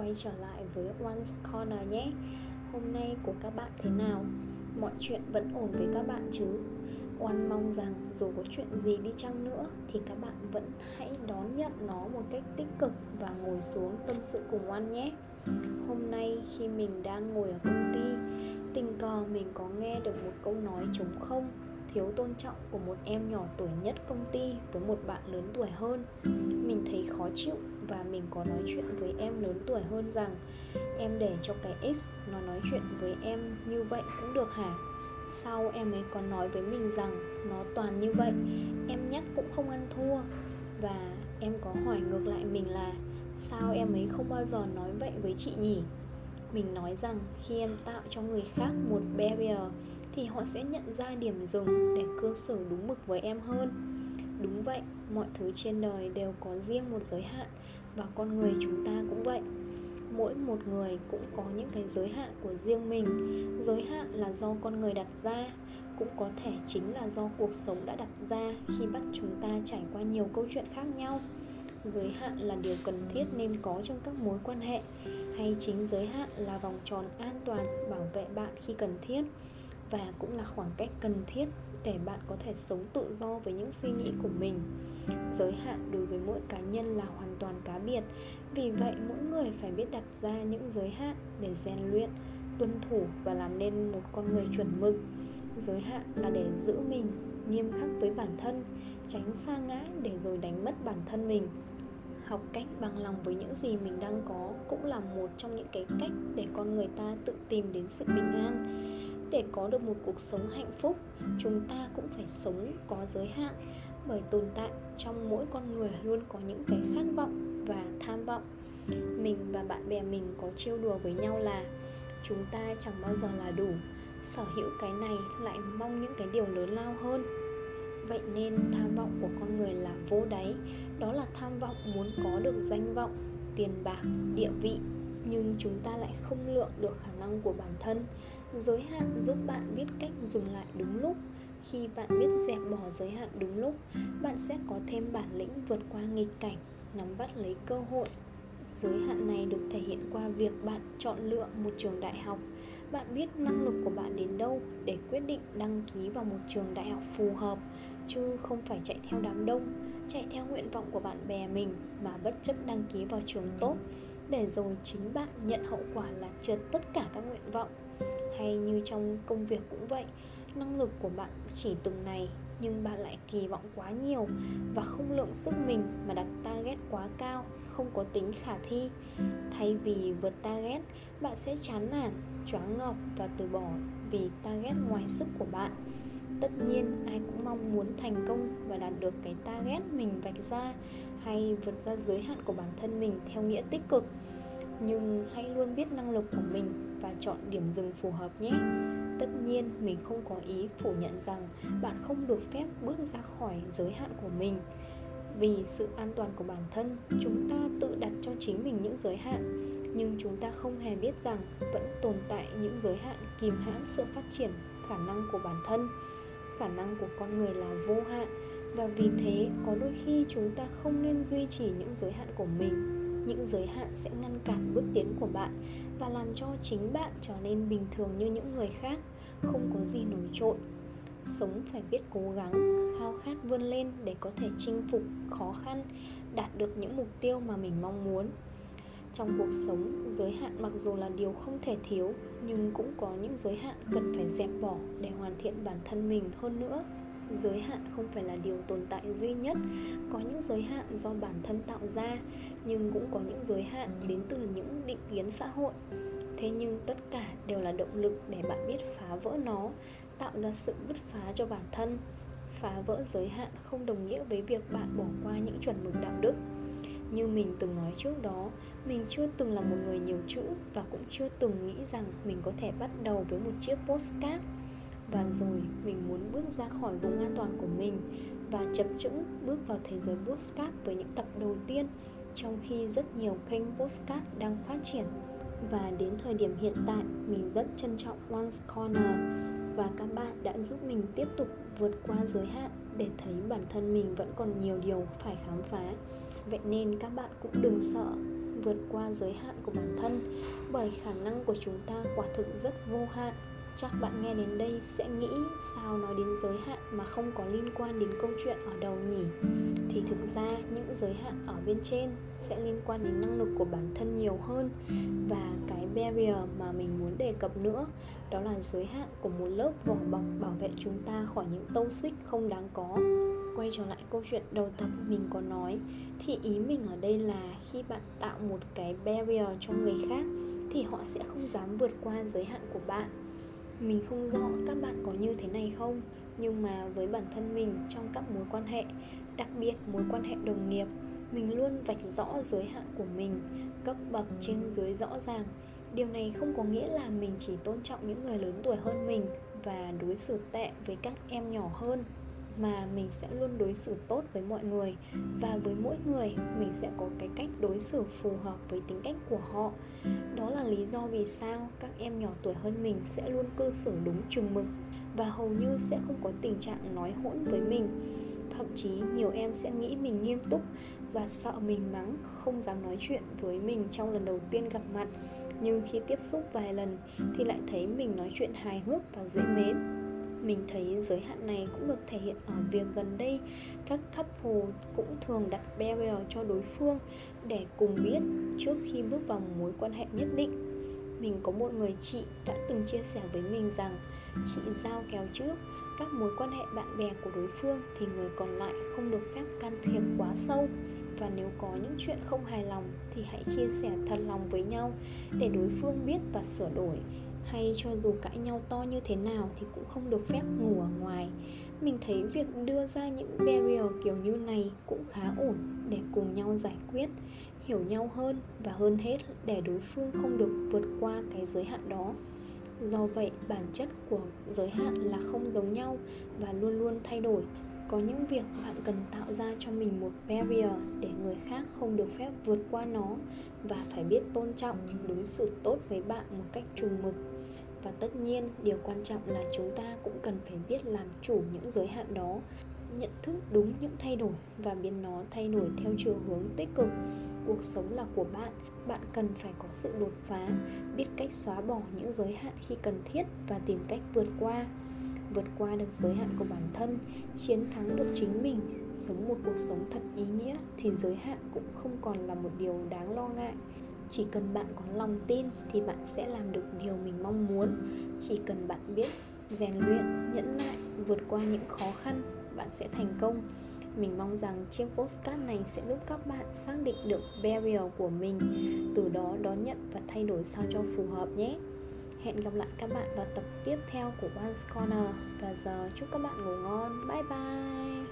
quay trở lại với One's Corner nhé Hôm nay của các bạn thế nào? Mọi chuyện vẫn ổn với các bạn chứ? Oan mong rằng dù có chuyện gì đi chăng nữa thì các bạn vẫn hãy đón nhận nó một cách tích cực và ngồi xuống tâm sự cùng Oan nhé. Hôm nay khi mình đang ngồi ở công ty, tình cờ mình có nghe được một câu nói trống không thiếu tôn trọng của một em nhỏ tuổi nhất công ty với một bạn lớn tuổi hơn. Mình thấy khó chịu và mình có nói chuyện với em lớn tuổi hơn rằng, em để cho cái x nó nói chuyện với em như vậy cũng được hả? Sau em ấy còn nói với mình rằng, nó toàn như vậy, em nhắc cũng không ăn thua. Và em có hỏi ngược lại mình là, sao em ấy không bao giờ nói vậy với chị nhỉ? Mình nói rằng khi em tạo cho người khác một barrier thì họ sẽ nhận ra điểm dừng để cư xử đúng mực với em hơn. Đúng vậy, mọi thứ trên đời đều có riêng một giới hạn và con người chúng ta cũng vậy. Mỗi một người cũng có những cái giới hạn của riêng mình. Giới hạn là do con người đặt ra, cũng có thể chính là do cuộc sống đã đặt ra khi bắt chúng ta trải qua nhiều câu chuyện khác nhau. Giới hạn là điều cần thiết nên có trong các mối quan hệ hay chính giới hạn là vòng tròn an toàn bảo vệ bạn khi cần thiết và cũng là khoảng cách cần thiết để bạn có thể sống tự do với những suy nghĩ của mình. Giới hạn đối với mỗi cá nhân là hoàn toàn cá biệt, vì vậy mỗi người phải biết đặt ra những giới hạn để rèn luyện, tuân thủ và làm nên một con người chuẩn mực. Giới hạn là để giữ mình nghiêm khắc với bản thân, tránh xa ngã để rồi đánh mất bản thân mình học cách bằng lòng với những gì mình đang có cũng là một trong những cái cách để con người ta tự tìm đến sự bình an. Để có được một cuộc sống hạnh phúc, chúng ta cũng phải sống có giới hạn, bởi tồn tại trong mỗi con người luôn có những cái khát vọng và tham vọng. Mình và bạn bè mình có trêu đùa với nhau là chúng ta chẳng bao giờ là đủ, sở hữu cái này lại mong những cái điều lớn lao hơn vậy nên tham vọng của con người là vô đáy. Đó là tham vọng muốn có được danh vọng, tiền bạc, địa vị, nhưng chúng ta lại không lượng được khả năng của bản thân. Giới hạn giúp bạn biết cách dừng lại đúng lúc. Khi bạn biết dẹp bỏ giới hạn đúng lúc, bạn sẽ có thêm bản lĩnh vượt qua nghịch cảnh, nắm bắt lấy cơ hội. Giới hạn này được thể hiện qua việc bạn chọn lựa một trường đại học. Bạn biết năng lực của bạn đến đâu để quyết định đăng ký vào một trường đại học phù hợp chứ không phải chạy theo đám đông, chạy theo nguyện vọng của bạn bè mình mà bất chấp đăng ký vào trường tốt. Để rồi chính bạn nhận hậu quả là trượt tất cả các nguyện vọng. Hay như trong công việc cũng vậy, năng lực của bạn chỉ từng này, nhưng bạn lại kỳ vọng quá nhiều và không lượng sức mình mà đặt target quá cao, không có tính khả thi. Thay vì vượt target, bạn sẽ chán nản, choáng ngợp và từ bỏ vì target ngoài sức của bạn tất nhiên, ai cũng mong muốn thành công và đạt được cái target mình vạch ra hay vượt ra giới hạn của bản thân mình theo nghĩa tích cực. Nhưng hãy luôn biết năng lực của mình và chọn điểm dừng phù hợp nhé. Tất nhiên, mình không có ý phủ nhận rằng bạn không được phép bước ra khỏi giới hạn của mình. Vì sự an toàn của bản thân, chúng ta tự đặt cho chính mình những giới hạn. Nhưng chúng ta không hề biết rằng vẫn tồn tại những giới hạn kìm hãm sự phát triển khả năng của bản thân khả năng của con người là vô hạn. Và vì thế, có đôi khi chúng ta không nên duy trì những giới hạn của mình. Những giới hạn sẽ ngăn cản bước tiến của bạn và làm cho chính bạn trở nên bình thường như những người khác, không có gì nổi trội. Sống phải biết cố gắng, khao khát vươn lên để có thể chinh phục khó khăn, đạt được những mục tiêu mà mình mong muốn trong cuộc sống. Giới hạn mặc dù là điều không thể thiếu, nhưng cũng có những giới hạn cần phải dẹp bỏ để hoàn thiện bản thân mình. Hơn nữa, giới hạn không phải là điều tồn tại duy nhất. Có những giới hạn do bản thân tạo ra, nhưng cũng có những giới hạn đến từ những định kiến xã hội. Thế nhưng tất cả đều là động lực để bạn biết phá vỡ nó, tạo ra sự bứt phá cho bản thân. Phá vỡ giới hạn không đồng nghĩa với việc bạn bỏ qua những chuẩn mực đạo đức như mình từng nói trước đó, mình chưa từng là một người nhiều chữ và cũng chưa từng nghĩ rằng mình có thể bắt đầu với một chiếc postcard. Và rồi, mình muốn bước ra khỏi vùng an toàn của mình và chập chững bước vào thế giới postcard với những tập đầu tiên, trong khi rất nhiều kênh postcard đang phát triển. Và đến thời điểm hiện tại, mình rất trân trọng One's Corner và các bạn đã giúp mình tiếp tục vượt qua giới hạn để thấy bản thân mình vẫn còn nhiều điều phải khám phá. Vậy nên các bạn cũng đừng sợ vượt qua giới hạn của bản thân, bởi khả năng của chúng ta quả thực rất vô hạn chắc bạn nghe đến đây sẽ nghĩ sao nói đến giới hạn mà không có liên quan đến câu chuyện ở đầu nhỉ? Thì thực ra, những giới hạn ở bên trên sẽ liên quan đến năng lực của bản thân nhiều hơn. Và cái barrier mà mình muốn đề cập nữa, đó là giới hạn của một lớp vỏ bọc bảo vệ chúng ta khỏi những tâu xích không đáng có. Quay trở lại câu chuyện đầu tập mình có nói, thì ý mình ở đây là khi bạn tạo một cái barrier cho người khác, thì họ sẽ không dám vượt qua giới hạn của bạn mình không rõ các bạn có như thế này không, nhưng mà với bản thân mình trong các mối quan hệ, đặc biệt mối quan hệ đồng nghiệp, mình luôn vạch rõ giới hạn của mình, cấp bậc trên dưới rõ ràng. Điều này không có nghĩa là mình chỉ tôn trọng những người lớn tuổi hơn mình và đối xử tệ với các em nhỏ hơn mà mình sẽ luôn đối xử tốt với mọi người. Và với mỗi người, mình sẽ có cái cách đối xử phù hợp với tính cách của họ. Đó là lý do vì sao các em nhỏ tuổi hơn mình sẽ luôn cư xử đúng chừng mực và hầu như sẽ không có tình trạng nói hỗn với mình. Thậm chí, nhiều em sẽ nghĩ mình nghiêm túc và sợ mình mắng, không dám nói chuyện với mình trong lần đầu tiên gặp mặt. Nhưng khi tiếp xúc vài lần thì lại thấy mình nói chuyện hài hước và dễ mến mình thấy giới hạn này cũng được thể hiện ở việc gần đây, các couple cũng thường đặt barrier cho đối phương để cùng biết trước khi bước vào một mối quan hệ nhất định. Mình có một người chị đã từng chia sẻ với mình rằng, chị giao kèo trước các mối quan hệ bạn bè của đối phương thì người còn lại không được phép can thiệp quá sâu. Và nếu có những chuyện không hài lòng thì hãy chia sẻ thật lòng với nhau để đối phương biết và sửa đổi hay cho dù cãi nhau to như thế nào thì cũng không được phép ngủ ở ngoài. Mình thấy việc đưa ra những barrier kiểu như này cũng khá ổn để cùng nhau giải quyết, hiểu nhau hơn và hơn hết để đối phương không được vượt qua cái giới hạn đó. Do vậy, bản chất của giới hạn là không giống nhau và luôn luôn thay đổi có những việc bạn cần tạo ra cho mình một barrier để người khác không được phép vượt qua nó và phải biết tôn trọng đối xử tốt với bạn một cách trùng mực. Và tất nhiên, điều quan trọng là chúng ta cũng cần phải biết làm chủ những giới hạn đó, nhận thức đúng những thay đổi và biến nó thay đổi theo chiều hướng tích cực. Cuộc sống là của bạn bạn cần phải có sự đột phá, biết cách xóa bỏ những giới hạn khi cần thiết và tìm cách vượt qua vượt qua được giới hạn của bản thân, chiến thắng được chính mình, sống một cuộc sống thật ý nghĩa thì giới hạn cũng không còn là một điều đáng lo ngại. Chỉ cần bạn có lòng tin thì bạn sẽ làm được điều mình mong muốn. Chỉ cần bạn biết, rèn luyện, nhẫn nại, vượt qua những khó khăn, bạn sẽ thành công. Mình mong rằng chiếc postcard này sẽ giúp các bạn xác định được barrier của mình, từ đó đón nhận và thay đổi sao cho phù hợp nhé hẹn gặp lại các bạn vào tập tiếp theo của One Corner. Và giờ chúc các bạn ngủ ngon. Bye bye.